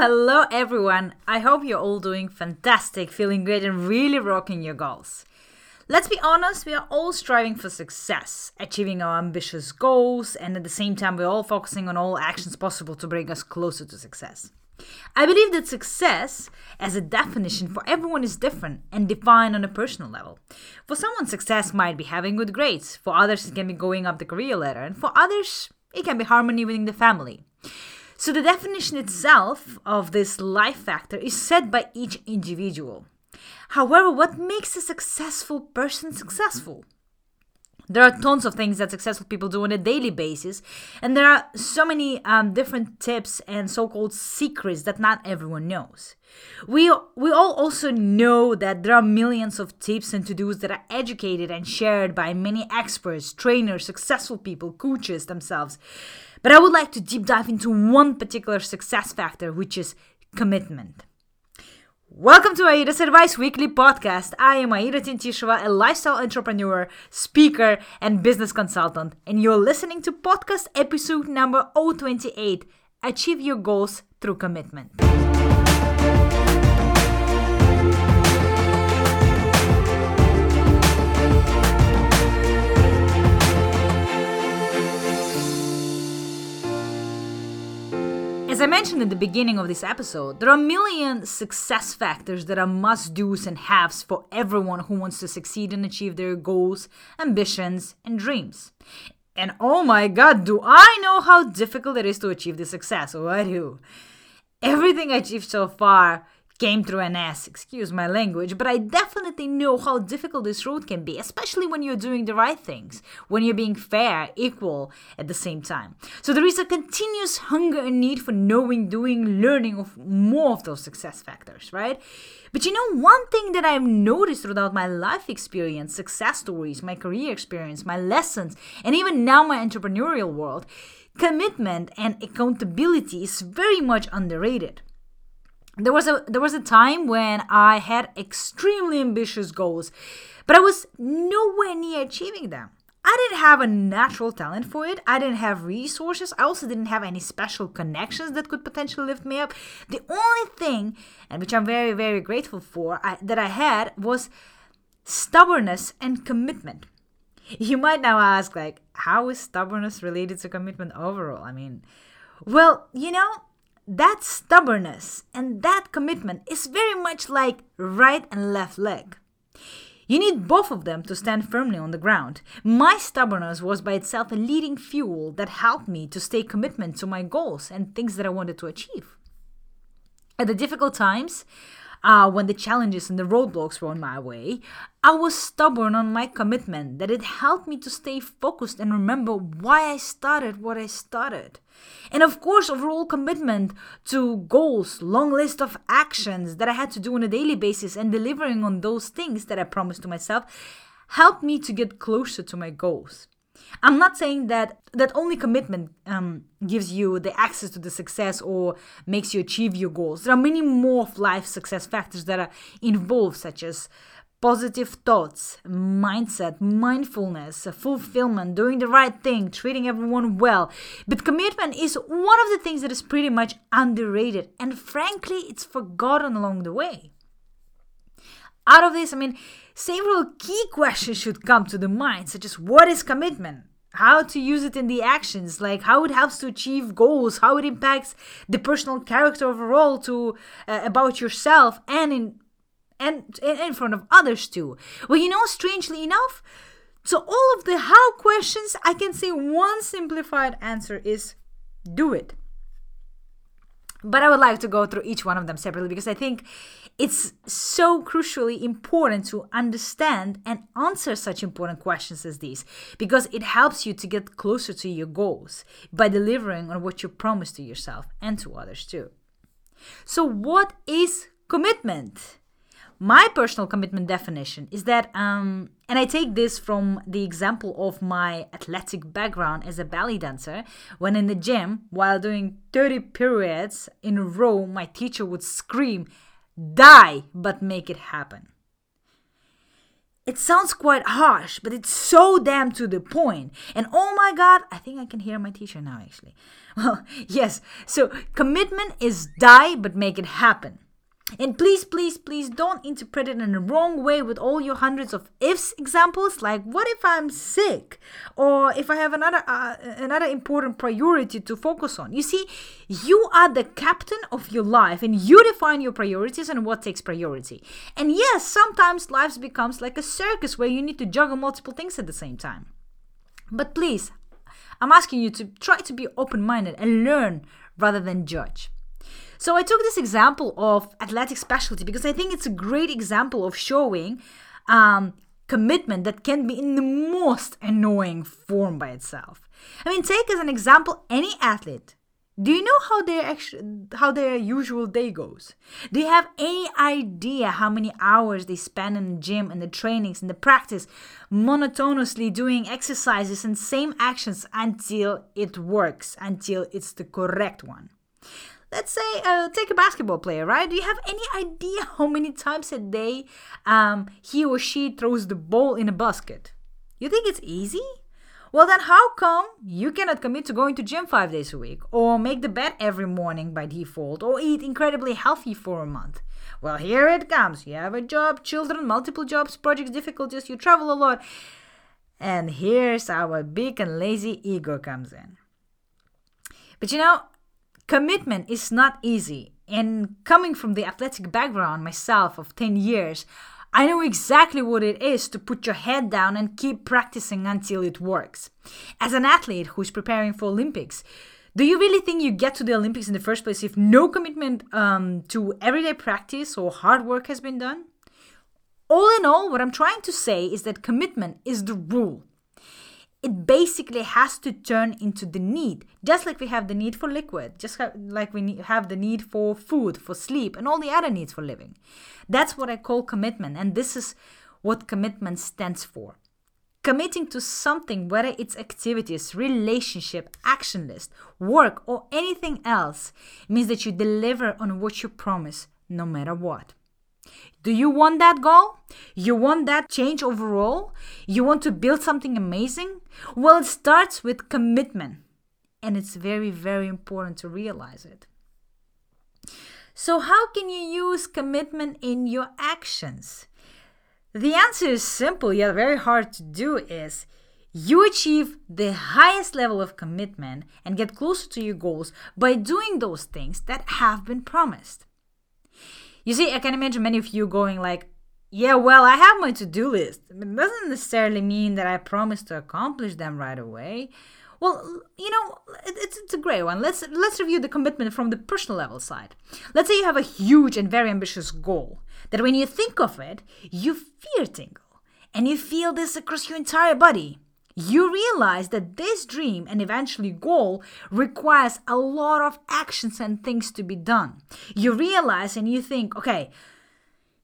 hello everyone. I hope you're all doing fantastic, feeling great, and really rocking your goals. Let's be honest, we are all striving for success, achieving our ambitious goals, and at the same time, we're all focusing on all actions possible to bring us closer to success. I believe that success, as a definition for everyone, is different and defined on a personal level. For someone, success might be having good grades, for others, it can be going up the career ladder, and for others, it can be harmony within the family. So, the definition itself of this life factor is set by each individual. However, what makes a successful person successful? There are tons of things that successful people do on a daily basis, and there are so many um, different tips and so-called secrets that not everyone knows. We we all also know that there are millions of tips and to-dos that are educated and shared by many experts, trainers, successful people, coaches themselves. But I would like to deep dive into one particular success factor, which is commitment. Welcome to Aida's Advice Weekly podcast. I am Aida Tintisheva, a lifestyle entrepreneur, speaker, and business consultant, and you're listening to podcast episode number 028 Achieve Your Goals Through Commitment. As I mentioned at the beginning of this episode, there are a million success factors that are must do's and haves for everyone who wants to succeed and achieve their goals, ambitions, and dreams. And oh my god, do I know how difficult it is to achieve this success, or I do. Everything I achieved so far came through an S, excuse my language, but I definitely know how difficult this road can be, especially when you're doing the right things, when you're being fair, equal at the same time. So there is a continuous hunger and need for knowing, doing, learning of more of those success factors, right? But you know, one thing that I've noticed throughout my life experience, success stories, my career experience, my lessons, and even now my entrepreneurial world, commitment and accountability is very much underrated there was a there was a time when I had extremely ambitious goals, but I was nowhere near achieving them. I didn't have a natural talent for it. I didn't have resources. I also didn't have any special connections that could potentially lift me up. The only thing, and which I'm very very grateful for, I, that I had was stubbornness and commitment. You might now ask, like, how is stubbornness related to commitment overall? I mean, well, you know, that stubbornness and that commitment is very much like right and left leg. You need both of them to stand firmly on the ground. My stubbornness was by itself a leading fuel that helped me to stay commitment to my goals and things that I wanted to achieve. At the difficult times, uh, when the challenges and the roadblocks were on my way, I was stubborn on my commitment that it helped me to stay focused and remember why I started what I started. And of course, overall commitment to goals, long list of actions that I had to do on a daily basis and delivering on those things that I promised to myself helped me to get closer to my goals. I'm not saying that that only commitment um, gives you the access to the success or makes you achieve your goals. There are many more of life success factors that are involved, such as positive thoughts, mindset, mindfulness, fulfillment, doing the right thing, treating everyone well. But commitment is one of the things that is pretty much underrated, and frankly, it's forgotten along the way. Out of this, I mean, several key questions should come to the mind, such as what is commitment? How to use it in the actions, like how it helps to achieve goals, how it impacts the personal character overall to uh, about yourself and in and in front of others too. Well, you know, strangely enough, to all of the how questions, I can say one simplified answer is do it. But I would like to go through each one of them separately because I think it's so crucially important to understand and answer such important questions as these because it helps you to get closer to your goals by delivering on what you promise to yourself and to others too. So, what is commitment? My personal commitment definition is that um, and i take this from the example of my athletic background as a ballet dancer when in the gym while doing 30 pirouettes in a row my teacher would scream die but make it happen It sounds quite harsh, but it's so damn to the point. And oh my god, I think I can hear my teacher now actually. Well, yes, so commitment is die but make it happen. And please, please, please don't interpret it in the wrong way with all your hundreds of ifs examples. Like, what if I'm sick, or if I have another uh, another important priority to focus on? You see, you are the captain of your life, and you define your priorities and what takes priority. And yes, sometimes life becomes like a circus where you need to juggle multiple things at the same time. But please, I'm asking you to try to be open-minded and learn rather than judge. So I took this example of athletic specialty because I think it's a great example of showing um, commitment that can be in the most annoying form by itself. I mean, take as an example any athlete. Do you know how their actually, how their usual day goes? Do you have any idea how many hours they spend in the gym and the trainings and the practice, monotonously doing exercises and same actions until it works, until it's the correct one? Let's say uh, take a basketball player right? Do you have any idea how many times a day um, he or she throws the ball in a basket? You think it's easy? Well then how come you cannot commit to going to gym five days a week or make the bed every morning by default or eat incredibly healthy for a month? Well here it comes. You have a job children multiple jobs projects difficulties you travel a lot. And here's our big and lazy ego comes in. But you know Commitment is not easy. And coming from the athletic background myself of 10 years, I know exactly what it is to put your head down and keep practicing until it works. As an athlete who's preparing for Olympics, do you really think you get to the Olympics in the first place if no commitment um, to everyday practice or hard work has been done? All in all, what I'm trying to say is that commitment is the rule it basically has to turn into the need. Just like we have the need for liquid just like we have the need for food for sleep and all the other needs for living. That's what i call commitment and this is what commitment stands for. Committing to something whether it's activities relationship action list work or anything else means that you deliver on what you promise no matter what do you want that goal? You want that change overall? You want to build something amazing? Well, it starts with commitment. And it's very, very important to realize it. So, how can you use commitment in your actions? The answer is simple yet very hard to do is you achieve the highest level of commitment and get closer to your goals by doing those things that have been promised. You see, I can imagine many of you going like, yeah, well, I have my to-do list. It doesn't necessarily mean that I promise to accomplish them right away. Well, you know, it's, it's a great one. Let's let's review the commitment from the personal level side. Let's say you have a huge and very ambitious goal that when you think of it, you fear tingle and you feel this across your entire body you realize that this dream and eventually goal requires a lot of actions and things to be done. You realize and you think, okay,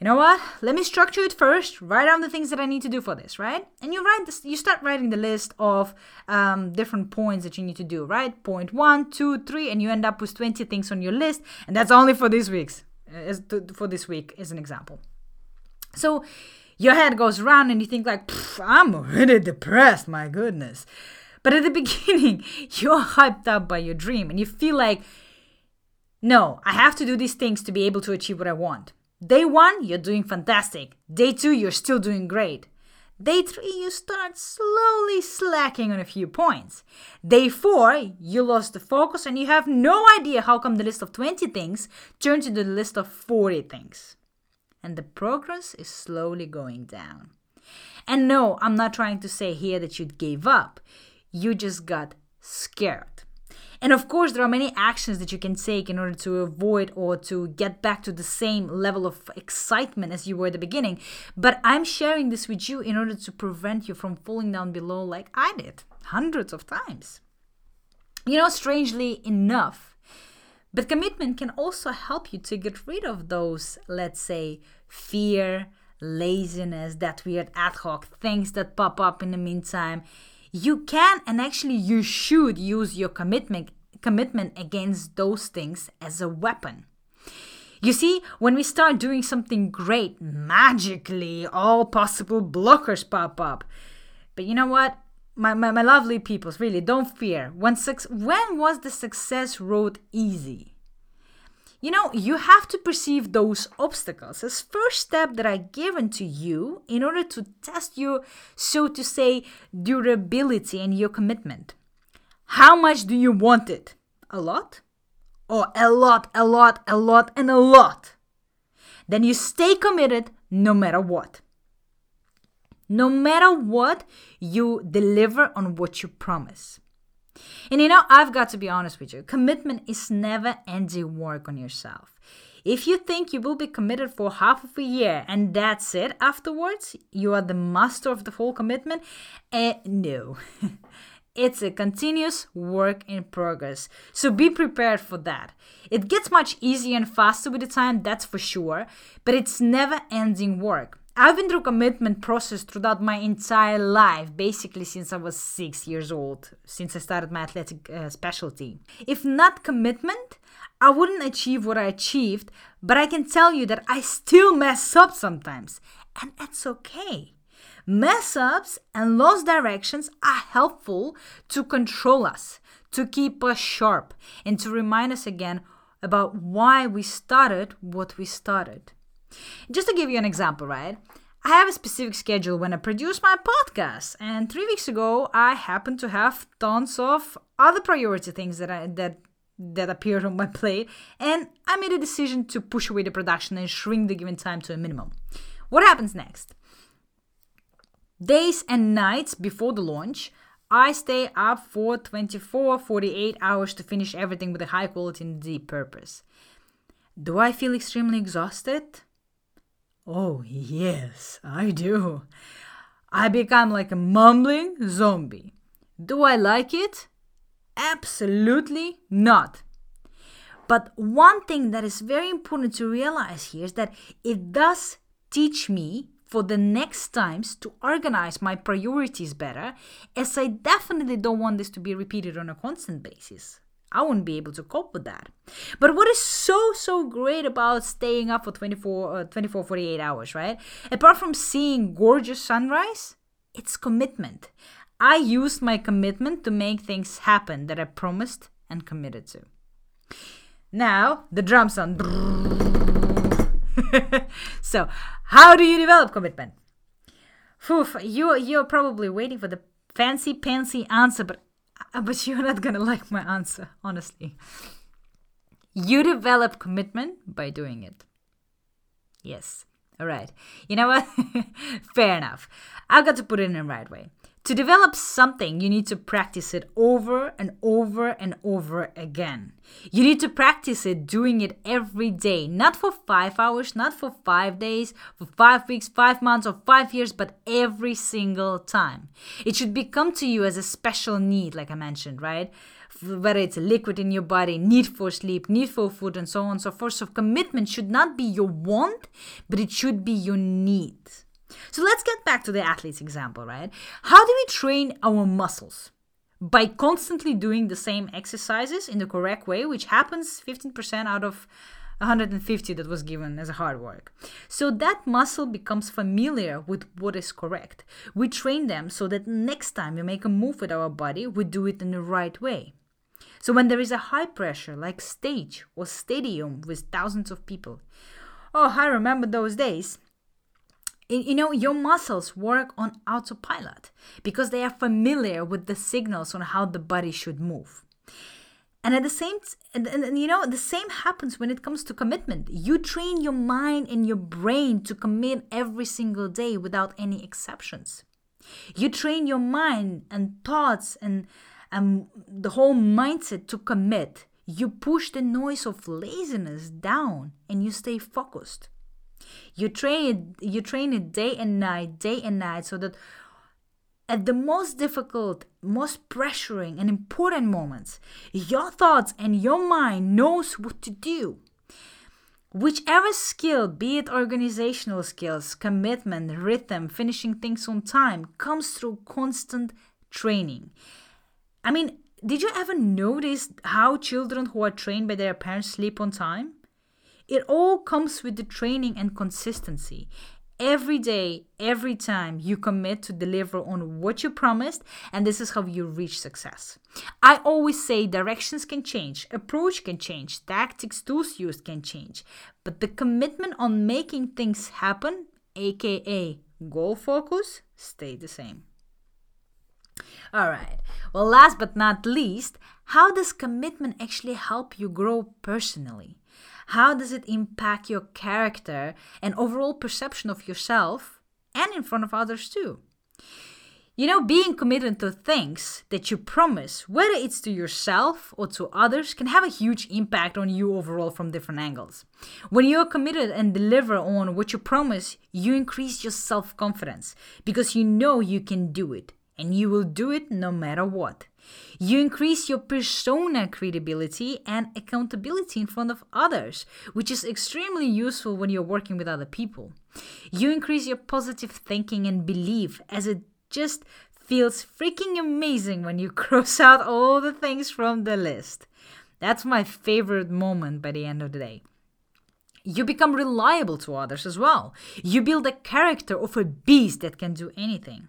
you know what? Let me structure it first. Write down the things that I need to do for this, right? And you write this. You start writing the list of um, different points that you need to do, right? Point one, two, three, and you end up with twenty things on your list, and that's only for this week's. As for this week, as an example. So your head goes round and you think like i'm really depressed my goodness. But at the beginning you're hyped up by your dream and you feel like no i have to do these things to be able to achieve what i want. Day one you're doing fantastic. Day two you're still doing great. Day three, you start slowly slacking on a few points. Day four, you lost the focus and you have no idea how come the list of 20 things turned into the list of 40 things and the progress is slowly going down. And no, I'm not trying to say here that you gave up. You just got scared. And of course, there are many actions that you can take in order to avoid or to get back to the same level of excitement as you were at the beginning. But I'm sharing this with you in order to prevent you from falling down below like I did hundreds of times. You know, strangely enough, but commitment can also help you to get rid of those, let's say, fear, laziness, that weird ad hoc things that pop up in the meantime. You can and actually you should use your commitment commitment against those things as a weapon. You see, when we start doing something great, magically all possible blockers pop up. But you know what? My, my, my lovely peoples, really, don't fear. When, su- when was the success road easy? You know, you have to perceive those obstacles as first step that are given to you in order to test your, so to say, durability and your commitment. How much do you want it? A lot? Or a lot, a lot, a lot, and a lot? Then you stay committed no matter what. No matter what, you deliver on what you promise. And you know, I've got to be honest with you commitment is never ending work on yourself. If you think you will be committed for half of a year and that's it afterwards, you are the master of the full commitment, uh, no. It's a continuous work in progress. So be prepared for that. It gets much easier and faster with the time, that's for sure, but it's never ending work. I've been through commitment process throughout my entire life, basically since I was six years old, since I started my athletic uh, specialty. If not commitment, I wouldn't achieve what I achieved, but I can tell you that I still mess up sometimes, and that's okay. Mess ups and lost directions are helpful to control us, to keep us sharp, and to remind us again about why we started what we started. Just to give you an example, right? I have a specific schedule when I produce my podcast, and three weeks ago I happened to have tons of other priority things that I that that appeared on my plate, and I made a decision to push away the production and shrink the given time to a minimum. What happens next? Days and nights before the launch, I stay up for 24, 48 hours to finish everything with a high quality and deep purpose. Do I feel extremely exhausted? Oh, yes, I do. I become like a mumbling zombie. Do I like it? Absolutely not. But one thing that is very important to realize here is that it does teach me for the next times to organize my priorities better, as I definitely don't want this to be repeated on a constant basis. I wouldn't be able to cope with that. But what is so, so great about staying up for 24, uh, 24 48 hours, right? Apart from seeing gorgeous sunrise, it's commitment. I used my commitment to make things happen that I promised and committed to. Now, the drum sound. so, how do you develop commitment? Oof, you, you're probably waiting for the fancy pantsy answer, but but you're not gonna like my answer, honestly. You develop commitment by doing it. Yes. All right. You know what? Fair enough. I've got to put it in the right way. To develop something, you need to practice it over and over and over again. You need to practice it doing it every day, not for five hours, not for five days, for five weeks, five months, or five years, but every single time. It should become to you as a special need, like I mentioned, right? Whether it's a liquid in your body, need for sleep, need for food, and so on and so forth. So, commitment should not be your want, but it should be your need. So let's get back to the athlete's example, right? How do we train our muscles? By constantly doing the same exercises in the correct way, which happens 15% out of 150 that was given as a hard work. So that muscle becomes familiar with what is correct. We train them so that next time we make a move with our body, we do it in the right way. So when there is a high pressure, like stage or stadium with thousands of people, oh, I remember those days you know your muscles work on autopilot because they are familiar with the signals on how the body should move. And at the same and, and, you know the same happens when it comes to commitment. You train your mind and your brain to commit every single day without any exceptions. You train your mind and thoughts and um, the whole mindset to commit. You push the noise of laziness down and you stay focused you train it, you train it day and night, day and night, so that at the most difficult, most pressuring and important moments, your thoughts and your mind knows what to do. Whichever skill, be it organizational skills, commitment, rhythm, finishing things on time, comes through constant training. I mean, did you ever notice how children who are trained by their parents sleep on time? It all comes with the training and consistency. Every day, every time you commit to deliver on what you promised, and this is how you reach success. I always say directions can change, approach can change, tactics, tools used can change, but the commitment on making things happen, aka goal focus, stay the same. All right. Well, last but not least, how does commitment actually help you grow personally? How does it impact your character and overall perception of yourself and in front of others too? You know, being committed to things that you promise, whether it's to yourself or to others, can have a huge impact on you overall from different angles. When you're committed and deliver on what you promise, you increase your self confidence because you know you can do it and you will do it no matter what. You increase your persona credibility and accountability in front of others, which is extremely useful when you're working with other people. You increase your positive thinking and belief as it just feels freaking amazing when you cross out all the things from the list. That's my favorite moment by the end of the day. You become reliable to others as well. You build a character of a beast that can do anything.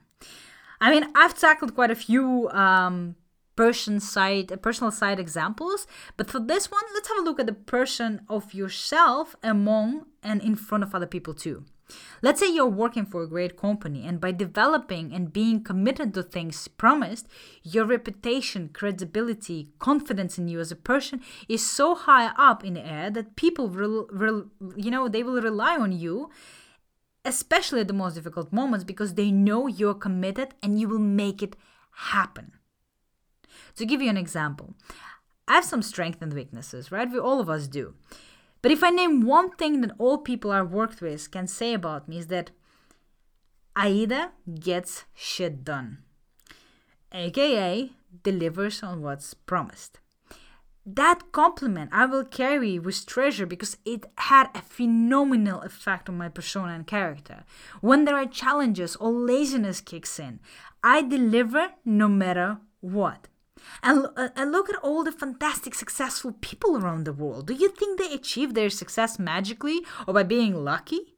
I mean, I've tackled quite a few um, person side, personal side examples, but for this one, let's have a look at the person of yourself among and in front of other people too. Let's say you're working for a great company, and by developing and being committed to things promised, your reputation, credibility, confidence in you as a person is so high up in the air that people will, will you know, they will rely on you especially at the most difficult moments, because they know you're committed and you will make it happen. To give you an example, I have some strengths and weaknesses, right? We all of us do. But if I name one thing that all people I've worked with can say about me is that Aida gets shit done, aka delivers on what's promised that compliment I will carry with treasure because it had a phenomenal effect on my persona and character. When there are challenges or laziness kicks in, I deliver no matter what. And, uh, and look at all the fantastic, successful people around the world. Do you think they achieve their success magically or by being lucky?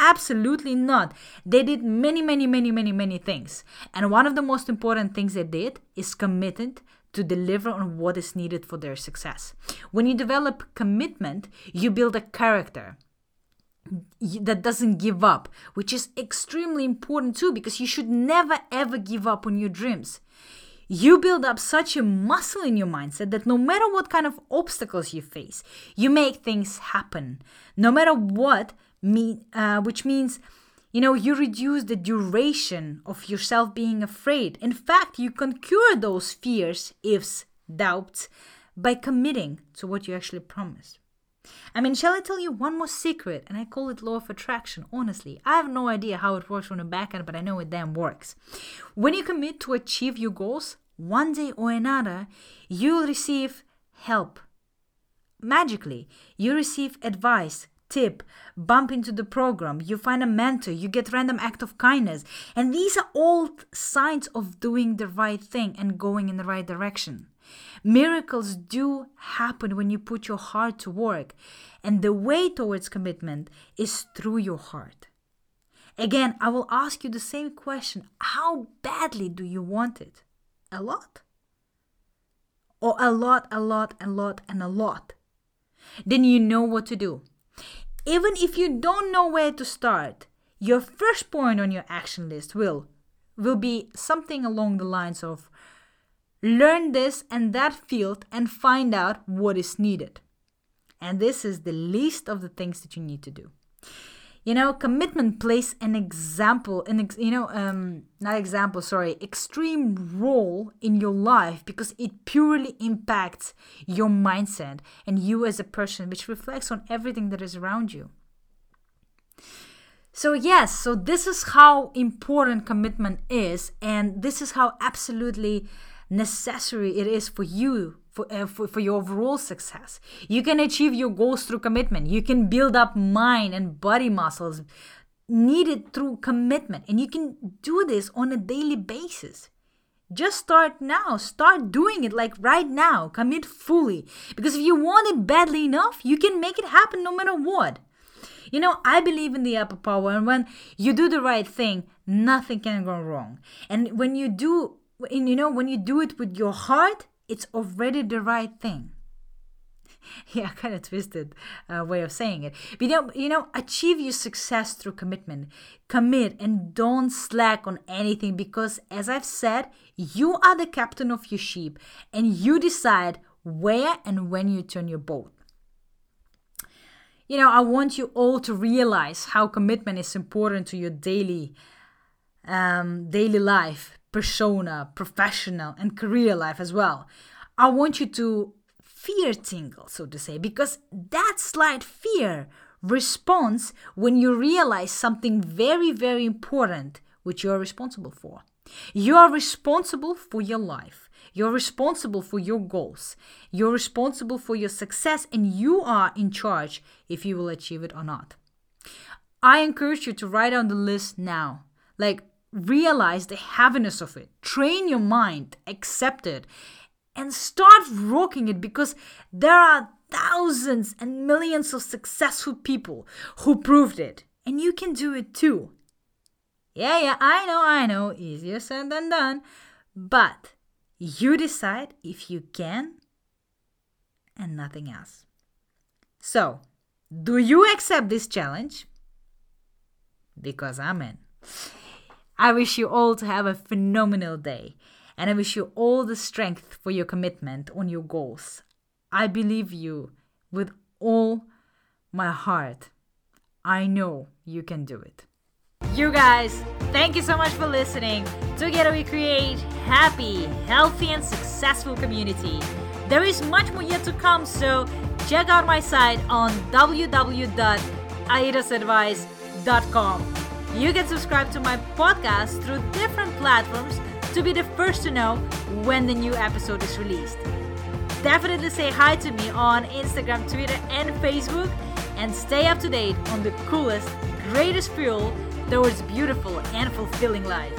Absolutely not. They did many, many, many, many, many things. And one of the most important things they did is committed to deliver on what is needed for their success. When you develop commitment, you build a character that doesn't give up, which is extremely important too, because you should never ever give up on your dreams. You build up such a muscle in your mindset that no matter what kind of obstacles you face, you make things happen. No matter what, mean, uh, which means you know, you reduce the duration of yourself being afraid. In fact, you can cure those fears, ifs, doubts by committing to what you actually promised. I mean, shall I tell you one more secret? And I call it law of attraction. Honestly, I have no idea how it works from the back end, but I know it damn works. When you commit to achieve your goals, one day or another, you'll receive help. Magically, you receive advice, tip, bump into the program, you find a mentor, you get random act of kindness. And these are all signs of doing the right thing and going in the right direction. Miracles do happen when you put your heart to work, and the way towards commitment is through your heart. Again, I will ask you the same question How badly do you want it? A lot? Or a lot, a lot, a lot, and a lot? Then you know what to do. Even if you don't know where to start, your first point on your action list will will be something along the lines of learn this and that field and find out what is needed. And this is the least of the things that you need to do you know commitment plays an example an ex- you know um not example sorry extreme role in your life because it purely impacts your mindset and you as a person which reflects on everything that is around you. So yes so this is how important commitment is and this is how absolutely necessary it is for you for, uh, for, for your overall success. You can achieve your goals through commitment. You can build up mind and body muscles needed through commitment. And you can do this on a daily basis. Just start now. Start doing it like right now. Commit fully. Because if you want it badly enough, you can make it happen no matter what. You know, I believe in the upper power, and when you do the right thing, nothing can go wrong. And when you do, and you know, when you do it with your heart, it's already the right thing. yeah, kind of twisted uh, way of saying it. But you know, you know, achieve your success through commitment. Commit and don't slack on anything because, as I've said, you are the captain of your ship, and you decide where and when you turn your boat. You know, I want you all to realize how commitment is important to your daily, um, daily life, persona, professional, and career life as well. I want you to fear tingle, so to say, because that slight fear responds when you realize something very, very important which you are responsible for. You are responsible for your life. You're responsible for your goals. You're responsible for your success, and you are in charge if you will achieve it or not. I encourage you to write down the list now. Like, realize the heaviness of it. Train your mind, accept it, and start rocking it because there are thousands and millions of successful people who proved it. And you can do it too. Yeah, yeah, I know, I know, easier said than done. But you decide if you can and nothing else. So, do you accept this challenge? Because I'm in. I wish you all to have a phenomenal day and I wish you all the strength for your commitment on your goals. I believe you with all my heart. I know you can do it. You guys, thank you so much for listening. Together we create happy, healthy and successful community. There is much more yet to come, so check out my site on www.aidasadvice.com. You can subscribe to my podcast through different platforms to be the first to know when the new episode is released. Definitely say hi to me on Instagram, Twitter, and Facebook, and stay up to date on the coolest, greatest fuel towards beautiful and fulfilling life.